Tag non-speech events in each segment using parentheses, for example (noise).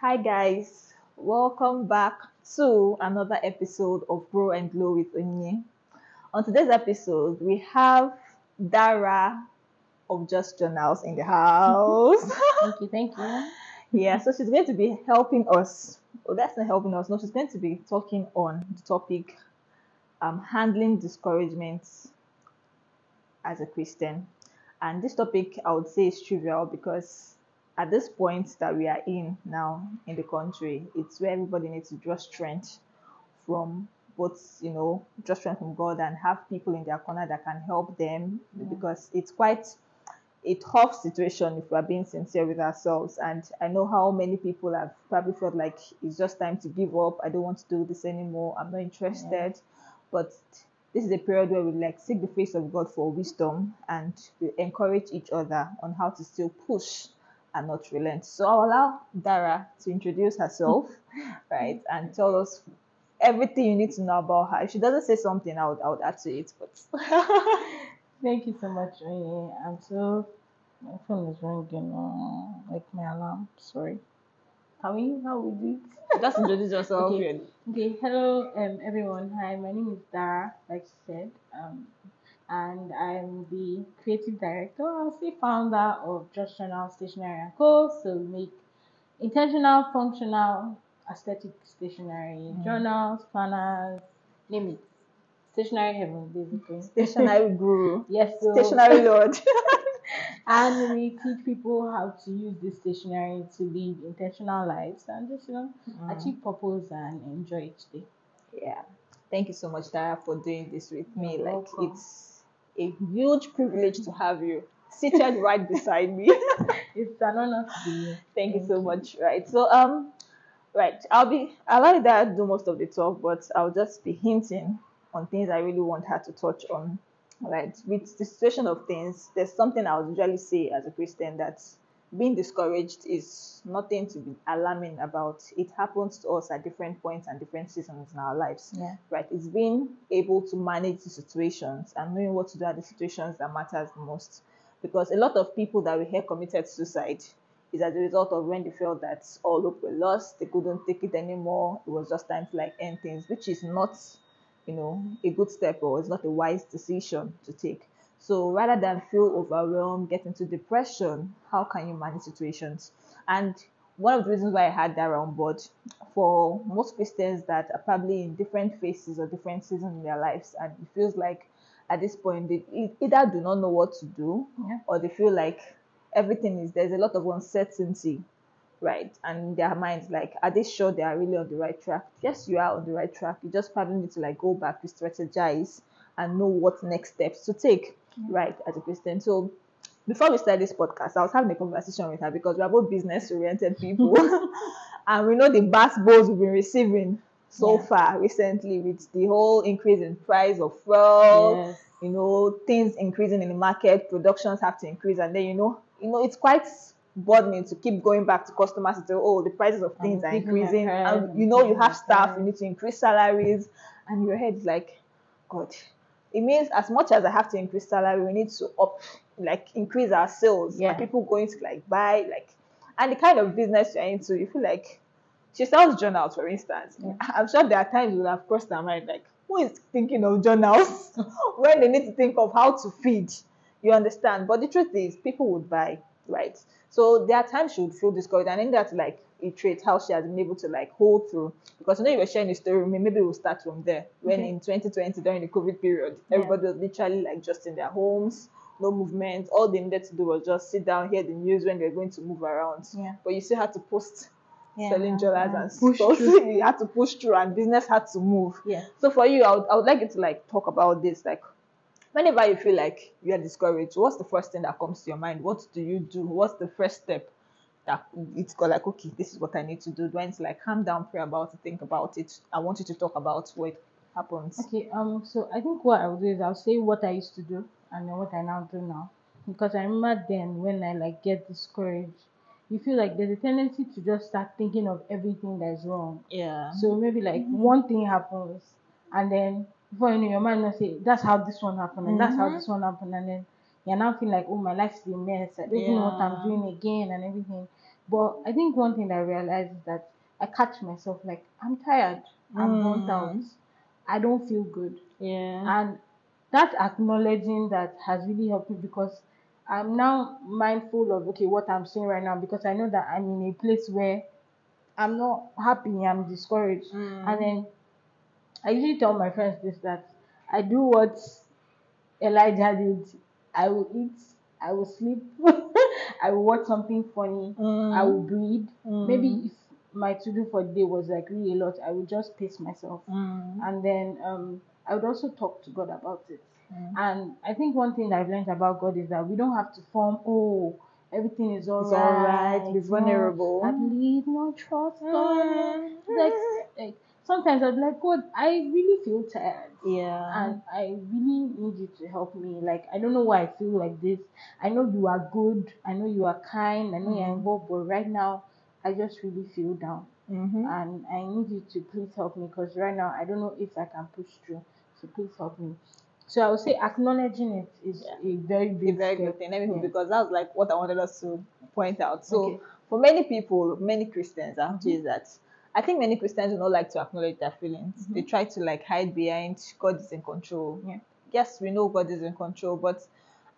Hi guys, welcome back to another episode of Grow and Glow with Onye. On today's episode, we have Dara of Just Journals in the house. (laughs) Thank you, thank you. yeah, so she's going to be helping us. Well, that's not helping us. No, she's going to be talking on the topic um, handling discouragement as a Christian. And this topic, I would say, is trivial because at this point that we are in now in the country, it's where everybody needs to draw strength from both, you know, draw strength from God and have people in their corner that can help them because it's quite a tough situation if we're being sincere with ourselves. And I know how many people have probably felt like it's just time to give up. I don't want to do this anymore. I'm not interested. But this is a period where we like seek the face of God for wisdom and we encourage each other on how to still push and not relent. So I'll allow Dara to introduce herself, (laughs) right, and tell us everything you need to know about her. If she doesn't say something, I would, I would add to it. But (laughs) Thank you so much, Onye. I'm so my phone is ringing, uh, like my alarm. Sorry. Can we? How we do it? (laughs) just introduce yourself. Okay. Okay, hello, um, everyone. Hi, my name is Dara, like she said, um, and I'm the creative director. I'll say founder of Just Journal Stationery and Co. So we make intentional, functional, aesthetic stationery, journals, planners, name it. Stationery heaven, basically. (laughs) Stationery guru. Yes, so Stationery lord. (laughs) and we teach people how to use this stationery to live intentional lives and just you know Mm. achieve purpose and enjoy each day. Yeah. Thank you so much, Dara, for doing this with me. You're like welcome. it's a huge privilege to have you seated (laughs) right beside me. (laughs) It's an honor to be here. Thank you so much. Right. So um right, I'll be I'll let Dara do most of the talk, but I'll just be hinting on things I really want her to touch on. Right. With the situation of things, there's something I would usually say as a Christian that being discouraged is nothing to be alarming about. It happens to us at different points and different seasons in our lives Yeah. right? It's being able to manage the situations and knowing what to do at the situations that matters the most. Because a lot of people that we hear committed suicide is as a result of when they felt that all hope were lost, they couldn't take it anymore. It was just time to like end things, which is not, you know, a good step or it's not a wise decision to take. So rather than feel overwhelmed, get into depression, how can you manage situations? And one of the reasons why I had that on board for most Christians that are probably in different phases or different seasons in their lives, and it feels like at this point they either do not know what to do Yeah. or they feel like everything is there's a lot of uncertainty, right? And their minds, like, are they sure they are really on the right track? Yes, you are on the right track. You just probably need to like go back, re-strategize, and know what next steps to take, right, as a Christian. So before we started this podcast, I was having a conversation with her because we are both business oriented people (laughs) (laughs) and we know the bass balls we've been receiving so Yeah. far recently with the whole increase in price of fuel, Yes. you know, things increasing in the market, productions have to increase, and then you know, you know, it's quite burdening to keep going back to customers to say, oh, the prices of things are increasing and you know, you have staff, you need to increase salaries, and your head is like, God, it means as much as I have to increase salary, we need to up, like increase our sales. Yeah. Are people going to like buy like, and the kind of business you're into, you feel like she sells journals, for instance. Yeah. I'm sure there are times we'll have crossed her mind like, who is thinking of journals (laughs) when they need to think of how to feed? You understand? But the truth is, people would buy, right? So there are times she would feel discouraged, and I think that's like a trait how she has been able to like hold through. Because you know you were sharing a story with me, maybe we'll start from there. When Okay. in 2020 during the COVID period, Yeah. everybody was literally like just in their homes, no movement. All they needed to do was just sit down, hear the news when they're going to move around. Yeah. But you still had to post Yeah. selling dollars Yeah. and Push stuff. through. (laughs) you had to push through and business had to move. Yeah. So for you, I would, I would like you to like talk about this. Like whenever you feel like you are discouraged, what's the first thing that comes to your mind? What do you do? What's the first step that it's got like, okay, this is what I need to do? Do I need to like calm down, pray about it, think about it? I want you to talk about what happens. Okay. Um. So I think what I'll do is I'll say what I used to do and then what I now do now, because I remember then when I like get discouraged, you feel like there's a tendency to just start thinking of everything that is wrong. Yeah. So maybe like one thing happens, and then before you know, your mind will say, "That's how this one happened, and that's how Mhm. this one happened," and then you're now feeling like, "Oh, my life's a mess. I don't even know what I'm doing again, and everything." But I think one thing that I realized is that I catch myself like I'm tired, I'm burnt Mm. out, I don't feel good. Yeah. And that acknowledging that has really helped me because I'm now mindful of okay what I'm saying right now because I know that I'm in a place where I'm not happy, I'm discouraged. Mm. And then I usually tell my friends this that I do what Elijah did. I will eat, I will sleep, (laughs) I will watch something funny, Mm. I will breathe. Mm. Maybe if my to do for the day was like really a lot, I would just pace myself. Mm. And then um, I would also talk to God about it. Mm. And I think one thing that I've learned about God is that we don't have to form, oh, everything is all It's all right, be no, vulnerable. I believe, no trust, God. Mm. Like, like sometimes I'd be like, God, I really feel tired. Yeah. And I really need you to help me. Like, I don't know why I feel like this. I know you are good. I know you are kind. I know you're Mhm. involved. But right now, I just really feel down. mm-hmm. And I need you to please help me because right now, I don't know if I can push through. So please help me. So I would say acknowledging it is Yeah. a very a big very step. good thing. Let me Yeah. because that was like what I wanted us to point out. So Okay. for many people, many Christians actually Mm-hmm. that I think many Christians do not like to acknowledge their feelings. Mhm. They try to like hide behind God is in control. Yeah. Yes, we know God is in control, but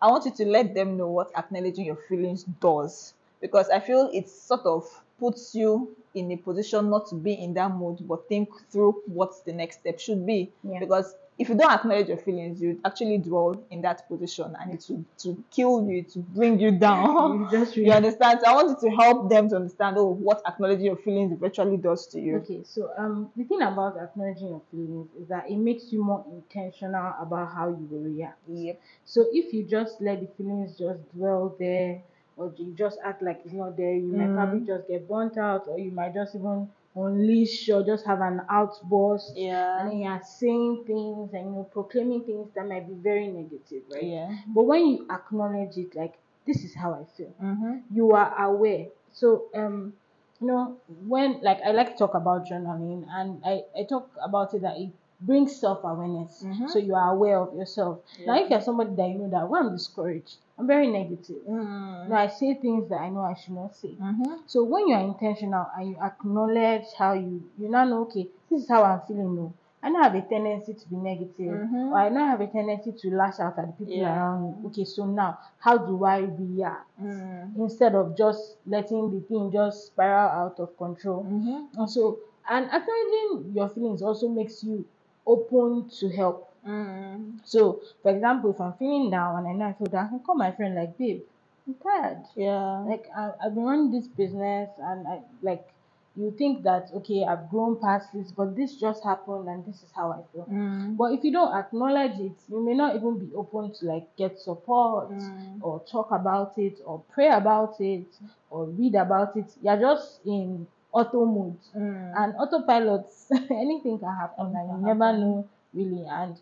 I want you to let them know what acknowledging your feelings does. Because I feel it sort of puts you in a position not to be in that mood, but think through what the next step should be. Yeah. Because if you don't acknowledge your feelings, you actually dwell in that position and it will to kill you, to bring you down. (laughs) You (laughs) you understand? So I want you to help them to understand oh what acknowledging your feelings eventually does to you. Okay, so um, the thing about acknowledging your feelings is that it makes you more intentional about how you will react. Yep. So if you just let the feelings just dwell there, or you just act like it's not there, you might Mm. probably just get burnt out, or you might just even unleash or just have an outburst. And Yeah. then you're saying things and you're proclaiming things that might be very negative, right? Yeah. But when you acknowledge it, like this is how I feel, Mm-hmm. you are aware. So um you know when like I like to talk about journaling and I, I talk about it that it brings self-awareness. Mhm. So you are aware of yourself. Now if you're somebody that you know that when I'm discouraged, I'm very negative. Mm. Now I say things that I know I should not say. Mm-hmm. So when you are intentional and you acknowledge how you you now know okay, this is how I'm feeling no. I now have a tendency to be negative, Mhm. or I now have a tendency to lash out at the people Yeah. around me. Okay, so now how do I react? Mm. instead of just letting the thing just spiral out of control. Mm-hmm. And so, and acknowledging your feelings also makes you open to help. Mm. So, for example, if I'm feeling down and I know I feel down, I can call my friend like, babe, I'm tired. Yeah. Like I, I've been running this business and I like you think that okay I've grown past this, but this just happened and this is how I feel. Mm. But if you don't acknowledge it, you may not even be open to like get support Mm. or talk about it or pray about it or read about it. You're just in auto mode Mm. and autopilot. (laughs) anything can happen and you never happen. know really. And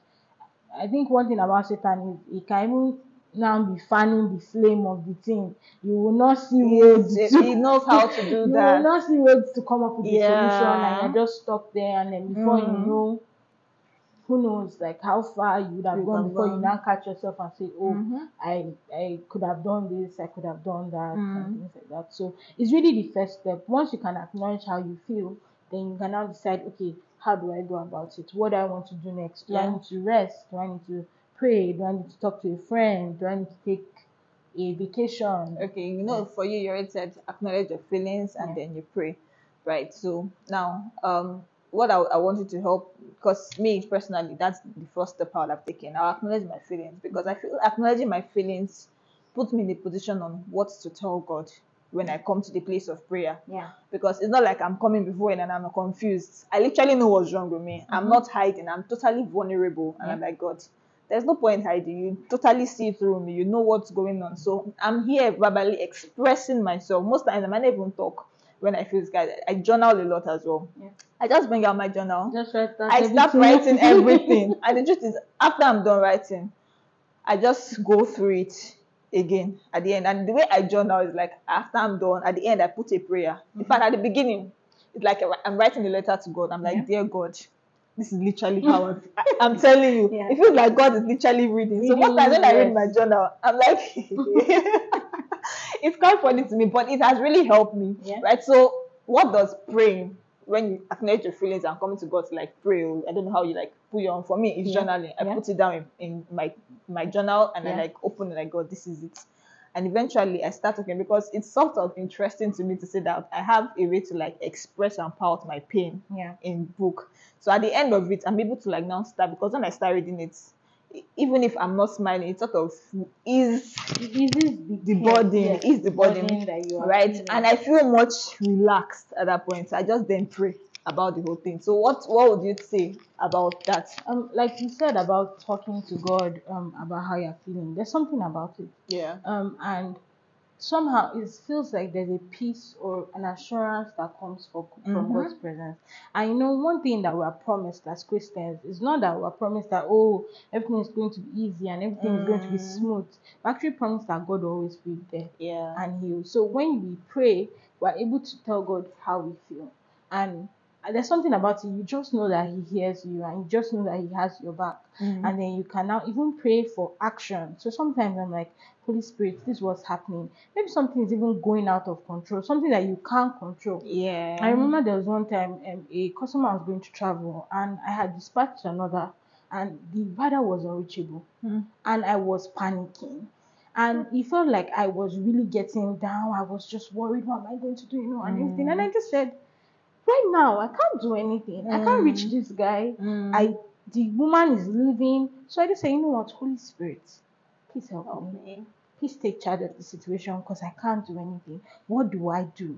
I think one thing about Satan is he can even now be fanning the flame of the thing. You will not see ways He, to he knows how to (laughs) do you will that. not see ways to come up with the Yeah. solution and you're just stuck there and then before you Mhm. know who knows like how far you would have You gone before you now catch yourself and say oh Mhm. I I could have done this, I could have done that, Mm. and things like that. So it's really the first step. Once you can acknowledge how you feel, then you can now decide, okay, how do I go about it? What do I want to do next? Do I need to rest? Do I need to pray? Do I need to talk to a friend? Do I need to take a vacation? Okay, you know, for you, you already said acknowledge your feelings and Yeah. then you pray, right? So now, um, what I, I want you to help, because me personally, that's the first step I would have taken. I'll acknowledge my feelings because I feel acknowledging my feelings puts me in a position on what to tell God when I come to the place of prayer. Yeah. Because it's not like I'm coming before and I'm confused. I literally know what's wrong with me. I'm Mhm. not hiding. I'm totally vulnerable, and I'm like God. There's no point hiding. You totally see through me. You know what's going on. So I'm here verbally expressing myself. Most times I might not even talk when I feel scared. I journal a lot as well. Yeah. I just bring out my journal. Just write down I start writing (laughs) everything. and the truth is, after I'm done writing, I just go through it again at the end. And the way I journal is like after I'm done, at the end I put a prayer. In fact, at the beginning, it's like I'm writing a letter to God. I'm like, Yeah. dear God, this is literally (laughs) how I'm, I- I'm telling you. Yeah. It feels like God is literally reading. so most Reading, times when I read my journal, I'm like, (laughs) it's quite funny to me, but it has really helped me. Yeah. Right. So, what does praying when you acknowledge your feelings and coming to God to like pray? Oh, I don't know how you like put it on. For me, it's Yeah. journaling. I Yeah. put it down in, in my my journal and I like open it. Like, God, this is it. And eventually, I start talking because it's sort of interesting to me to say that I have a way to like express and pour out my pain Yeah. in book. So at the end of it, I'm able to like now start because when I start reading it, even if I'm not smiling, it sort of is the, The burden, yes, ease the burden, that you are right. feeling. And I feel much relaxed at that point. So I just then pray about the whole thing. So what what would you say about that? um, like you said about talking to God um about how you're feeling. There's something about it. Yeah. um, and somehow it feels like there's a peace or an assurance that comes for, from Mhm. God's presence. And you know, one thing that we are promised as Christians is not that we're promised that oh everything is going to be easy and everything is going to be Mm. smooth. We're actually promised that God will always be there Yeah. and heal. So when we pray, we're able to tell God how we feel. And there's something about it, you just know that He hears you and you just know that He has your back Mhm. and then you can now even pray for action. So sometimes I'm like, Holy Spirit, this is what's happening. Maybe something is even going out of control, something that you can't control. yeah. I remember there was one time um, a customer was going to travel and I had dispatched another and the rider was unreachable Mm. and I was panicking. And it felt like I was really getting down. I was just worried, what am I going to do, you know, and everything. And I just said, right now, I can't do anything. I can't reach Mm. this guy. Mm. I the woman is leaving. So I just say, you know what, Holy Spirit, please help Help me. me. Please take charge of the situation because I can't do anything. What do I do?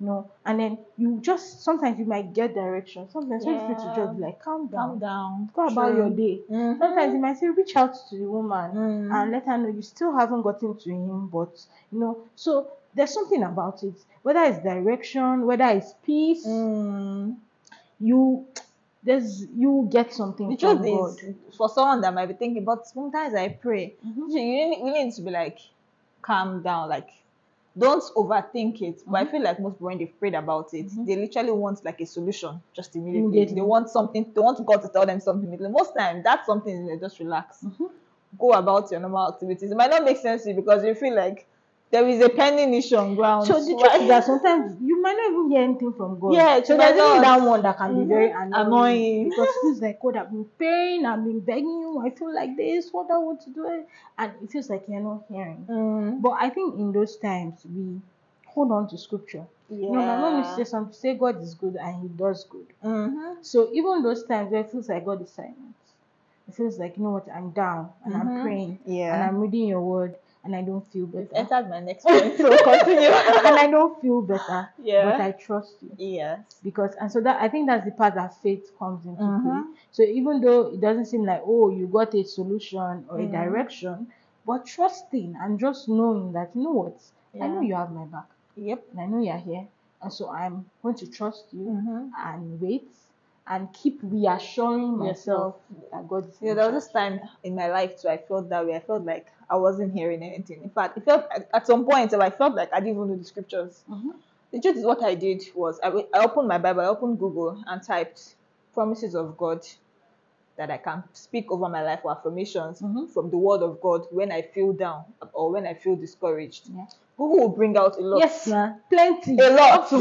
You know, and then you just sometimes you might get direction. Sometimes Holy Spirit will just be like, calm down, Calm down. go about your day. Mhm. Sometimes you might say, reach out to the woman Mm. and let her know you still haven't gotten to him, but you know, so there's something about it. Whether it's direction, whether it's peace, Mm. you there's you get something The from truth God. is, for someone that might be thinking, but sometimes I pray. Mhm. You, need, you need to be like, calm down, like, don't overthink it. But I Mhm. feel like most people, when they've prayed about it, Mhm. they literally want like a solution just immediately. Immediately. They want something, they want God to tell them something immediately. Most time, that's something they just relax, Mhm. go about your normal activities. It might not make sense to you because you feel like there is a pending issue on ground. So the truth is that sometimes you might not even hear anything from God. Yeah, so there's even that one that can Mhm. be very annoying. Annoying. Because it feels like God, I've been praying, I've been begging you, I feel like this, what I want to do, and it feels like you're not hearing. Mm. But I think in those times we hold on to scripture. Yeah. You know, my mom used to say something, say God is good and He does good. Mm-hmm. So even those times where it feels like God is silent, it feels like you know what, I'm down and Mhm. I'm praying Yeah. and I'm reading your word and I don't feel better. entered my next point, so (laughs) continue. and I don't feel better. Yeah. But I trust you. yes. Because and so that I think that's the part that faith comes into Mhm. play. So even though it doesn't seem like oh you got a solution or a Mhm. direction, but trusting and just knowing that you know what, I know you have my back Yep. and I know you're here. And so I'm going to trust you Mm-hmm. and wait and keep reassuring myself Yourself. That God Yeah, there was this time in my life too. I felt that way. I felt like I wasn't hearing anything. In fact, it felt at some point I felt like I didn't even know the scriptures. Mhm. The truth is, what I did was I, I opened my Bible, I opened Google, and typed promises of God that I can speak over my life or affirmations Mhm. from the Word of God when I feel down or when I feel discouraged. Yeah. Google will bring out a lot. Yes, man. Plenty. a lot. (laughs) so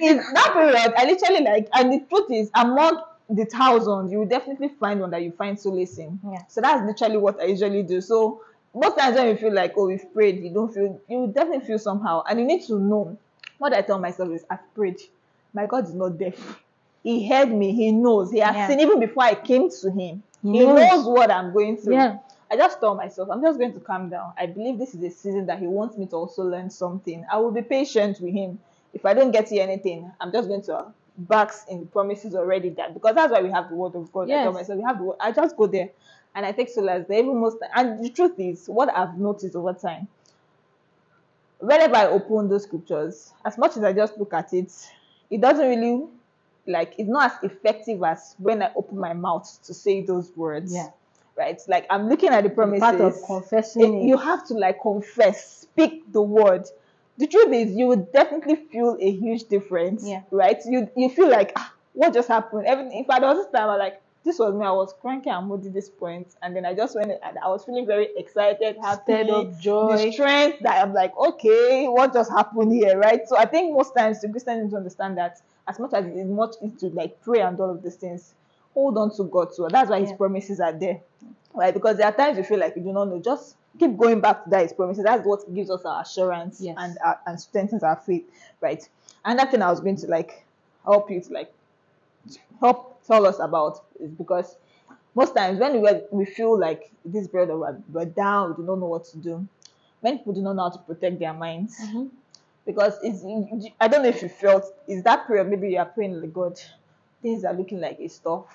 in that period, I literally like, and the truth is, among the thousands, you will definitely find one that you find solace in. Yeah. So that's literally what I usually do. So most times when you feel like, oh, we've prayed, you don't feel, you definitely feel somehow, and you need to know. What I tell myself is, I've prayed. My God is not deaf. He heard me. He knows. He has Yeah. seen even before I came to him. He He knows. knows what I'm going through. Yeah. I just told myself, I'm just going to calm down. I believe this is a season that He wants me to also learn something. I will be patient with Him. If I don't get anything, I'm just going to bask in the promises already that because that's why we have the Word of God. Yes. myself, we have the Word. I just go there and I take solace there. Even most, and the truth is, what I've noticed over time, whenever I open those scriptures, as much as I just look at it, it doesn't really like it's not as effective as when I open my mouth to say those words Yeah. right? Like I'm looking at the promises. Part of confessing it. you have to like confess, speak the word. The truth is, you would definitely feel a huge difference, Yeah. right? You you feel like ah, what just happened? Everything. In fact, there was this time I like this was me. I was cranky and moody this point, and then I just went and I was feeling very excited, happy, up joy. the strength that I'm like, okay, what just happened here, right? So I think most times the Christians need to understand that as much as it is much is to like pray and all of these things, hold on to God So That's why His Yeah. promises are there, right? Because there are times you feel like you do not know, just keep going back to that His promises. That's what gives us our assurance Yes. and our, and strengthens our faith, right? And that thing I was going to like help you to like help tell us about is because most times when we, we feel like this period of we're, we're down, we do not know what to do. Many people do not know how to protect their minds Mhm. because it's. I don't know if you felt is that period maybe you are praying like God, things are looking like it's tough.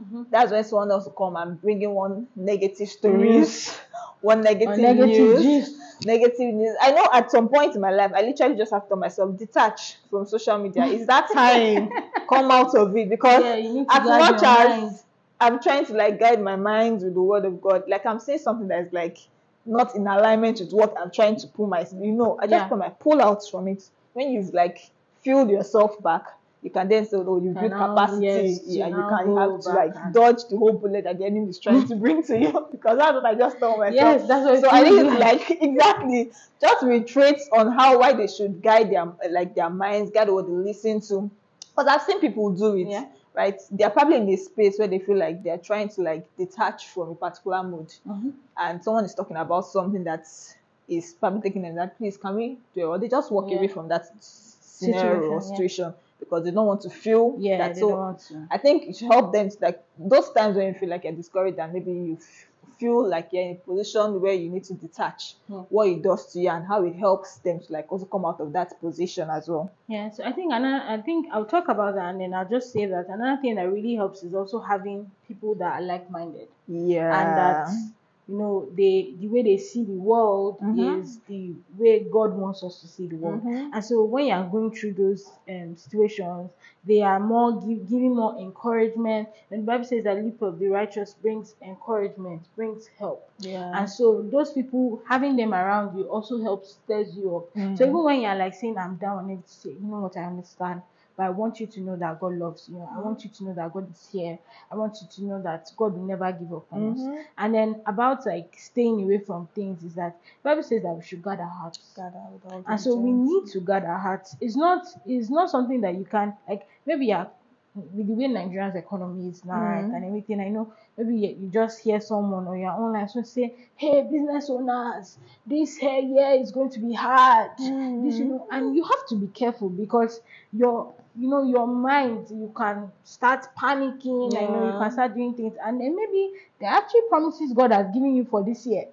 Mhm. That's when someone else will come and bring in one negative stories, one negative, negative news, gist. negative news. I know at some point in my life, I literally just have to myself, detach from social media. It's that (laughs) time, come out of it because Yeah, you need to as much as mind. I'm trying to like guide my mind with the word of God, like I'm saying something that is like not in alignment with what I'm trying to pull myself. you know, I just Yeah. put my pull out from it. When you've like fueled yourself back, you can then say, oh, you build capacity, yes, yeah, to you can you have to like and- dodge the whole bullet that the enemy is trying (laughs) to bring to you (laughs) because that's what I just told myself. Yes, that's what so I think like. like (laughs) exactly just retreats on how why they should guide their like their minds, guide what they listen to. Because I've seen people do it, Yeah. right? They're probably in a space where they feel like they're trying to like detach from a particular mood, Mhm. and someone is talking about something that is probably taking them that please can we do it? Or they just walk Yeah. away from that scenario or Situation, yeah. situation because they don't want to feel Yeah, that. they So don't want to. I think it should help them to like those times when you feel like you're discouraged and maybe you feel like you're in a position where you need to detach Yeah. what it does to you and how it helps them to like also come out of that position as well. Yeah, so I think another, I think I'll talk about that and then I'll just say that another thing that really helps is also having people that are like-minded Yeah. and that you know they the way they see the world Mhm. is the way God wants us to see the world. Mhm. And so when you are going through those um, situations, they are more give, giving more encouragement. And the Bible says that leap of the righteous brings encouragement, brings help. yeah. And so those people having them around you also helps stirs you up. So Mhm. even when you're like saying I'm down, and say, you know what, I understand. But I want you to know that God loves you. I want you to know that God is here. I want you to know that God will never give up on us. Mhm. And then about like staying away from things is that the Bible says that we should guard our hearts. I would And so we need to guard our hearts. It's not it's not something that you can like maybe you're with the way Nigeria's economy is now, right, Mhm. and everything. I know maybe you, you just hear someone or you're online so say, Hey, business owners, this here year is going to be hard. This you know, and you have to be careful because your you know your mind you can start panicking and you know you can start doing things and then maybe the actual promises God has given you for this year.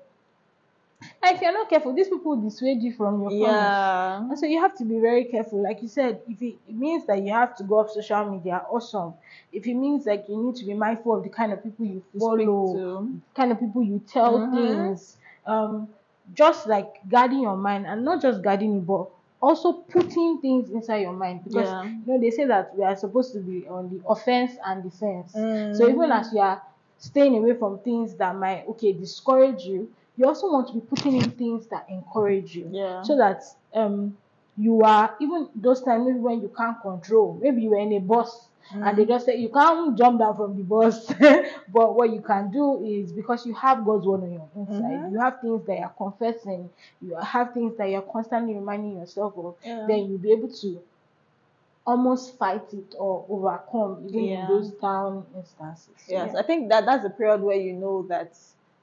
If you're not careful, these people will dissuade you from your. Yeah. And so you have to be very careful. Like you said, if it, it means that you have to go off social media, awesome. If it means like you need to be mindful of the kind of people you follow, to. kind of people you tell Mhm. things, um, just like guarding your mind and not just guarding it, but also putting things inside your mind because Yeah. you know they say that we are supposed to be on the offense and defense. So Mm. even as you are staying away from things that might okay discourage you, you also want to be putting in things that encourage you Yeah. so that um you are even those times maybe when you can't control maybe you were in a bus and they just say you can't jump down from the bus (laughs) but what you can do is because you have god's word on your inside Mhm. you have things that you're confessing you have things that you're constantly reminding yourself of Yeah. then you'll be able to almost fight it or overcome even Yeah. in those down instances Yes, yeah. I think that that's a period where you know that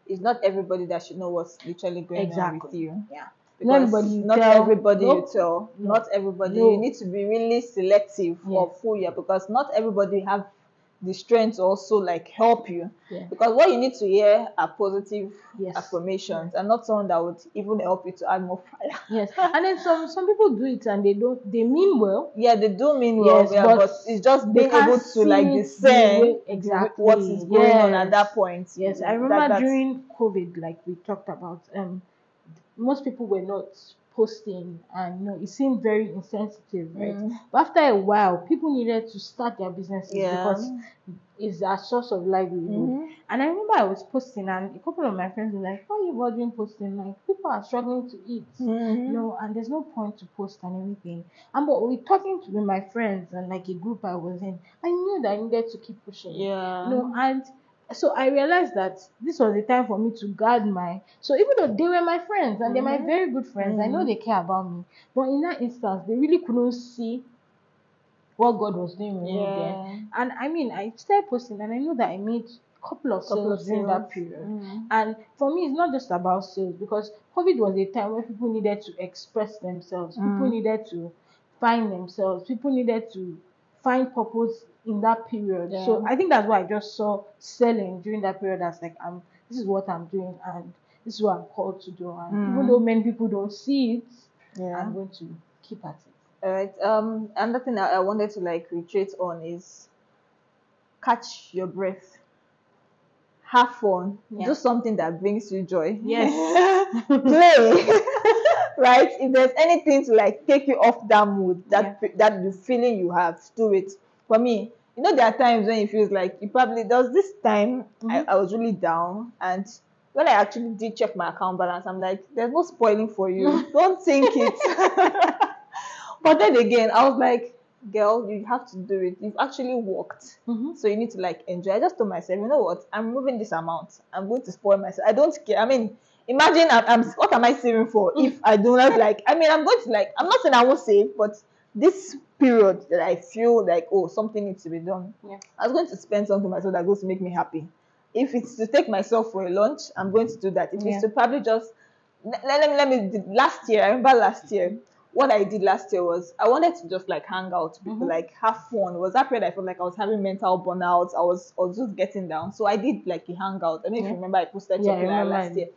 it's not everybody that should know what's literally going on with you. yeah Because Not everybody you not tell. everybody Nope. you tell. No. Not everybody. No. You need to be really selective of Yes. who you are because not everybody have the strength also like help you. Yeah. Because what you need to hear are positive Yes. affirmations and not someone that would even help you to add more fire. (laughs) yes and then some some people do it and they don't they mean well Yeah, they do mean well, Yes, yeah, but but, it's just being able to like discern exactly, what is going on at that point. Yes, I remember that's- during COVID, like we talked about, um, most people were not posting, and you know it seemed very insensitive, right? Mm. But after a while, people needed to start their businesses Yeah. because it's a source of livelihood. Mhm. And I remember I was posting, and a couple of my friends were like, "Why are you bothering posting? Like people are struggling to eat." Mhm. you know, and there's no point to post and everything. And but we talking to with my friends and like a group I was in, I knew that I needed to keep pushing. Yeah. You know, and so I realized that this was the time for me to guard my so even though they were my friends and they're my Mhm. very good friends, I know Mhm. they care about me. But in that instance, they really couldn't see what God was doing with me Yeah. then. And I mean I started posting and I know that I made a couple of Couple sales of during that period. Mhm. And for me, it's not just about sales because COVID was a time when people needed to express themselves, people Mm. needed to find themselves, people needed to find purpose in that period. So I think that's why I just saw selling during that period as like, um, this is what I'm doing and this is what I'm called to do. And even Mm. though many people don't see it, Yeah. I'm going to keep at it. All right. Um, another thing that I wanted to like retreat on is catch your breath, have fun, Yeah. do something that brings you joy. Yes. (laughs) play. (laughs) right? If there's anything to like take you off that mood, that that the feeling you have, do it. For me, you know, there are times when it feels like you probably there was this time I, Mhm. I was really down and when I actually did check my account balance, I'm like, there's no spoiling for you. (laughs) Don't think it. (laughs) but then again, I was like, girl, you have to do it. You've actually worked. Mhm. So you need to like enjoy. I just told myself, you know what? I'm moving this amount. I'm going to spoil myself. I don't care. I mean, imagine I'm, I'm what am I saving for if I do not like? I mean, I'm going to like. I'm not saying I won't save, but this period that I feel like oh something needs to be done. Yeah. I was going to spend something myself that goes to make me happy. If it's to take myself for a lunch, I'm going to do that. If Yeah. it's to probably just let, let me let me last year. I remember last year. What I did last year was I wanted to just like hang out, people Mhm. like have fun. It was that period I felt like I was having mental burnout. I was I was just getting down. So I did like a hangout. I don't know if Yeah. you remember I posted Yeah, something like last year.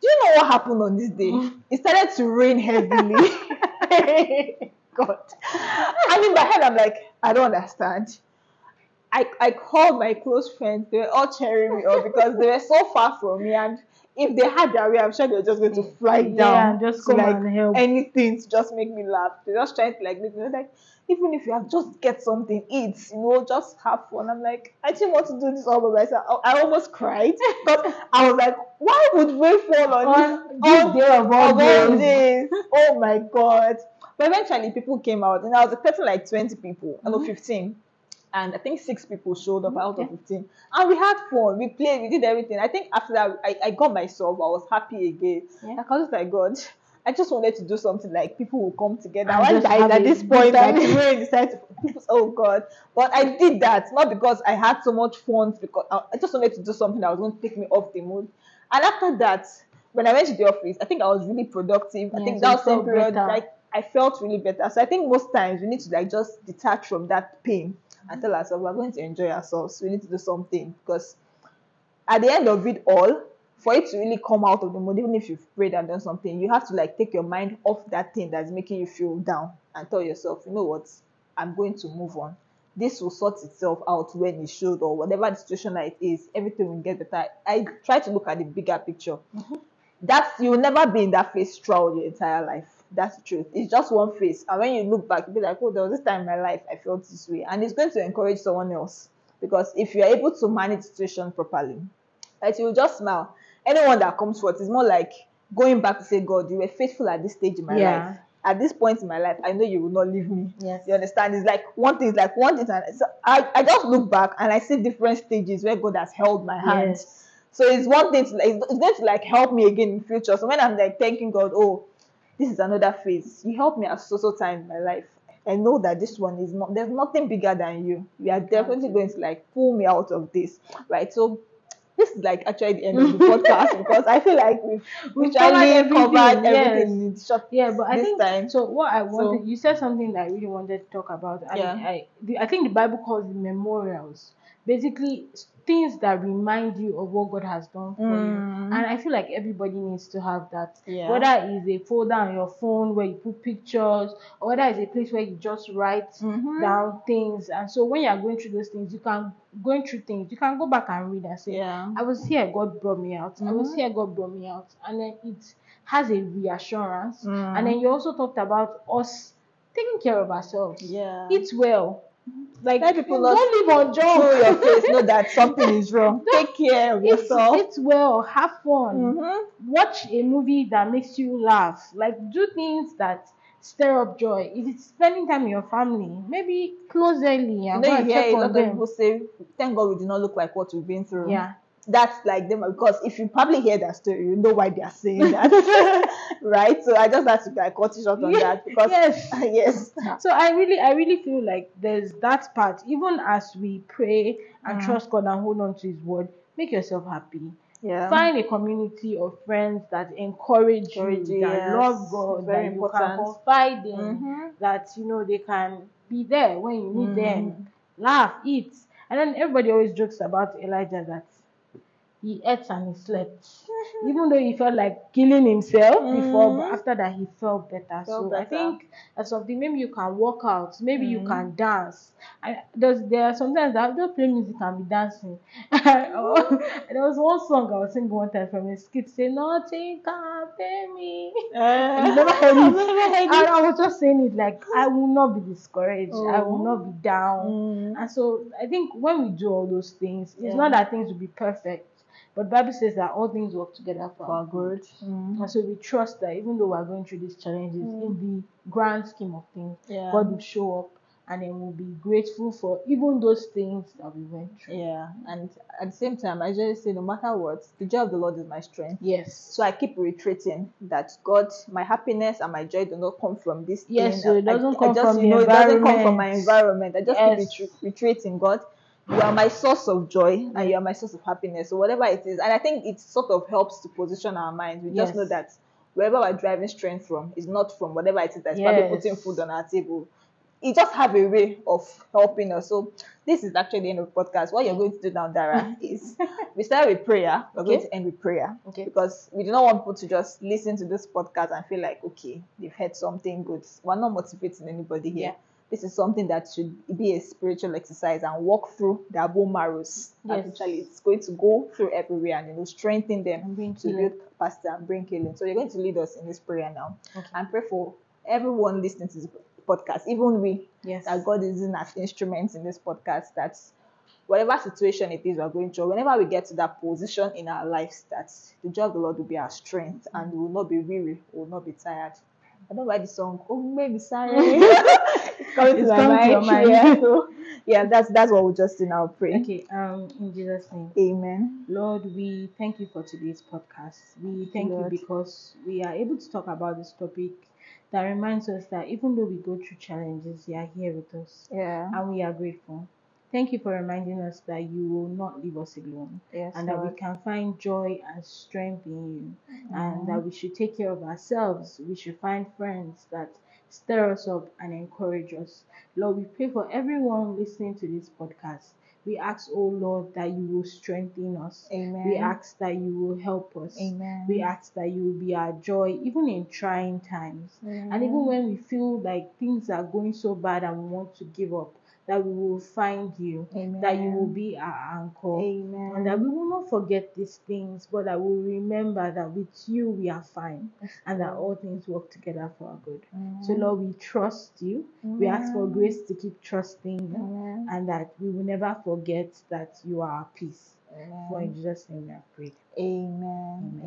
Do you know what happened on this day? (laughs) It started to rain heavily. (laughs) God. I mean, my head, I'm like, I don't understand. I, I called my close friends. They were all cheering me up because they were so far from me. And if they had their way, I'm sure they were just going to fly Yeah, down. just to, come like, and help. anything to just make me laugh. They're just trying to like make me like, even if you have just get something, eat, you know, just have fun. I'm like, I didn't want to do this all by myself. I, I almost cried because I was like, why would rain fall on, On this, this day of all of all days? Oh my god. But eventually people came out and I was expecting like 20 people, I know Mhm. 15. And I think six people showed up out of Okay. 15. And we had fun. We played, we did everything. I think after that, I, I got myself, I was happy again. Yeah. Like, I was just like, God, I just wanted to do something like people will come together. And did I, at this good point, like, really (laughs) decide to, oh God. But I did that, not because I had so much fun, because I, I just wanted to do something that was going to take me off the mood. And after that, when I went to the office, I think I was really productive. I think so that was period, better. like I felt really better. So I think most times we need to like just detach from that pain and tell ourselves we're going to enjoy ourselves. We need to do something because at the end of it all, for it to really come out of the mood, even if you've prayed and done something, you have to like take your mind off that thing that's making you feel down and tell yourself, you know what, I'm going to move on. This will sort itself out when it should, or whatever the situation that it is, everything will get better. I try to look at the bigger picture. Mm-hmm. That's you'll never be in that phase throughout your entire life. That's the truth. It's just one phase. And when you look back, you'll be like, oh, there was this time in my life I felt this way. And it's going to encourage someone else. Because if you're able to manage the situation properly, right, you'll just smile. Anyone that comes forth is more like going back to say, God, you were faithful at this stage in my Yeah. life. At this point in my life, I know you will not leave me. Yes. You understand? It's like one thing is like one thing. And so I, I just look back and I see different stages where God has held my hand. Yes. So it's one thing to it's going to like help me again in future. So when I'm like thanking God, oh, this is another phase. You helped me at so so time in my life. I know that this one is not. There's nothing bigger than you. You are definitely going to like pull me out of this, right? So this is like actually the end of the podcast (laughs) because I feel like we've We've literally covered everything, everything, in short. Yeah, but I This think time. so. What I wanted, So- you said something that I really wanted to talk about. And Yeah. I, the, I think the Bible calls it memorials. Basically, things that remind you of what God has done for you. Mm. And I feel like everybody needs to have that. Yeah. Whether it's a folder on your phone where you put pictures, or whether it's a place where you just write Mhm. down things. And so when you're going through those things, you can going through things, you can go back and read and say, Yeah. I was here, God brought me out. I was Mhm. here, God brought me out. And then it has a reassurance. Mm. And then you also talked about us taking care of ourselves. Yeah. Eat well. Like Let people don't live on Show your face, know that (laughs) something is wrong. Take care of It's, yourself. it's well, have fun. Mhm. Watch a movie that makes you laugh. Like do things that stir up joy. If it's spending time with your family, maybe close early You and know, go you and hear check a on lot of them. people say, "Thank God we did not look like what we've been through." Yeah. That's like them because if you probably hear that story, you know why they are saying that, (laughs) right? So I just had to like cut it short on that because yes. (laughs) yes, So I really, I really feel like there's that part. Even as we pray and Mm. trust God and hold on to His word, make yourself happy. yeah, Find a community of friends that encourage, Encourage you, you, that yes. love God, Very that you can important. confide in, Mhm. that you know they can be there when you need Mm. them, laugh, eat. And then everybody always jokes about Elijah that he ate and he slept. (laughs) Even though he felt like killing himself before, but Mhm. after that he felt better. Felt so I better. think that's something. Maybe you can walk out. Maybe you Mhm. can dance. And there's there are sometimes that I don't play music and be dancing. (laughs) (laughs) there was one song I was singing one time from a skit say nothing can pay me. Uh, You never heard it. never heard it. I was just saying it like I will not be discouraged. I will Oh. not be down. Mm. And so I think when we do all those things, it's not that things will be perfect, but Bible says that all things work together for, our good. good. Mm. And so we trust that even though we're going through these challenges, Mm. in the grand scheme of things, Yeah. God will show up and then we'll be grateful for even those things that we went through. Yeah, and at the same time, I just say no matter what, the joy of the Lord is my strength. Yes. So I keep reiterating that God, my happiness and my joy do not come from this Yes, thing. so it doesn't I, come I just, from you the know, it doesn't come from my environment. I just Yes. keep retre- reiterating God. You are my source of joy and you are my source of happiness. So whatever it is, and I think it sort of helps to position our minds. We just know that wherever we're driving strength from is not from whatever it is that's probably putting food on our table. It just have a way of helping us. So this is actually the end of the podcast. What you're going to do now, Dara, (laughs) is we start with prayer. We're going to end with prayer Okay. because we do not want people to just listen to this podcast and feel like okay they've heard something good we're not motivating anybody here Yeah. This is something that should be a spiritual exercise and walk through their bone marrows Yes. actually it's going to go through everywhere and you know strengthen them bring to build capacity and bring healing so you're going to lead us in this prayer now Okay. and pray for everyone listening to this podcast even we Yes. that God is in as instruments in this podcast that whatever situation it is we're going through, whenever we get to that position in our lives, that the joy of the Lord will be our strength and we will not be weary, we will not be tired. I don't why the song, oh, maybe sorry. (laughs) (laughs) it's coming to my coming to mind. your mind. Yeah, so, (laughs) yeah, that's that's what we'll just do now. Pray. Okay. Um. In Jesus' name. Amen. Lord, we thank you for today's podcast. We thank you because we are able to talk about this topic that reminds us that even though we go through challenges, you are here with us Yeah. and we are grateful. Thank you for reminding us that you will not leave us alone Yes. and that we can find joy and strength in you and Mhm. that we should take care of ourselves. We should find friends that stir us up and encourage us. Lord, we pray for everyone listening to this podcast. We ask, oh Lord, that you will strengthen us. Amen. We ask that you will help us. Amen. We ask that you will be our joy, even in trying times. And Mm-hmm. even when we feel like things are going so bad and we want to give up, that we will find you, that you will be our anchor, Amen. and that we will not forget these things, but that we'll remember that with you we are fine, and that all things work together for our good. So, Mhm. Lord, we trust you. We ask for grace to keep trusting you, Amen. and that we will never forget that you are our peace. For in Jesus' name we are prayed. Amen.